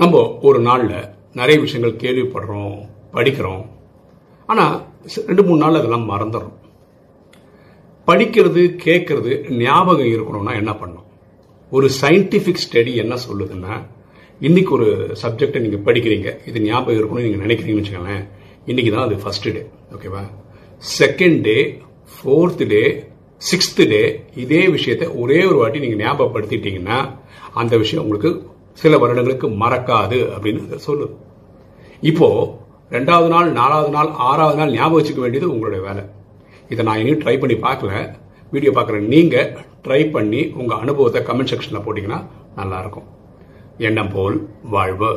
நம்ம ஒரு நாளில் நிறைய விஷயங்கள் கேள்விப்படுறோம் படிக்கிறோம். ஆனால் ரெண்டு மூணு நாள் அதெல்லாம் மறந்துடும் படிக்கிறது கேட்கறது ஞாபகம் இருக்கணும்னா என்ன பண்ணணும்? ஒரு சயின்டிஃபிக் ஸ்டடி என்ன சொல்லுதுன்னா இன்னைக்கு ஒரு சப்ஜெக்டை நீங்கள் படிக்கிறீங்க இது ஞாபகம் இருக்கணும்னு நீங்கள் நினைக்கிறீங்கன்னு வச்சுக்கோங்களேன் இன்னைக்கு தான் அது ஃபர்ஸ்ட் டே ஓகேவா second day fourth day sixth day இதே விஷயத்தை ஒரே ஒரு வாட்டி நீங்கள் ஞாபகப்படுத்திட்டீங்கன்னா அந்த விஷயம் உங்களுக்கு சில வருடங்களுக்கு மறக்காது அப்படின்னு சொல்லுது. இப்போ ரெண்டாவது நாள் நாலாவது நாள் ஆறாவது நாள் ஞாபகம் வச்சுக்க வேண்டியது உங்களுடைய வேலை. இதை நான் இனியும் ட்ரை பண்ணி பார்க்கல. வீடியோ பார்க்குற நீங்கள் ட்ரை பண்ணி உங்கள் அனுபவத்தை கமெண்ட் செக்ஷனில் போட்டிங்கன்னா நல்லாயிருக்கும் எண்ணம் போல் வாழ்வு.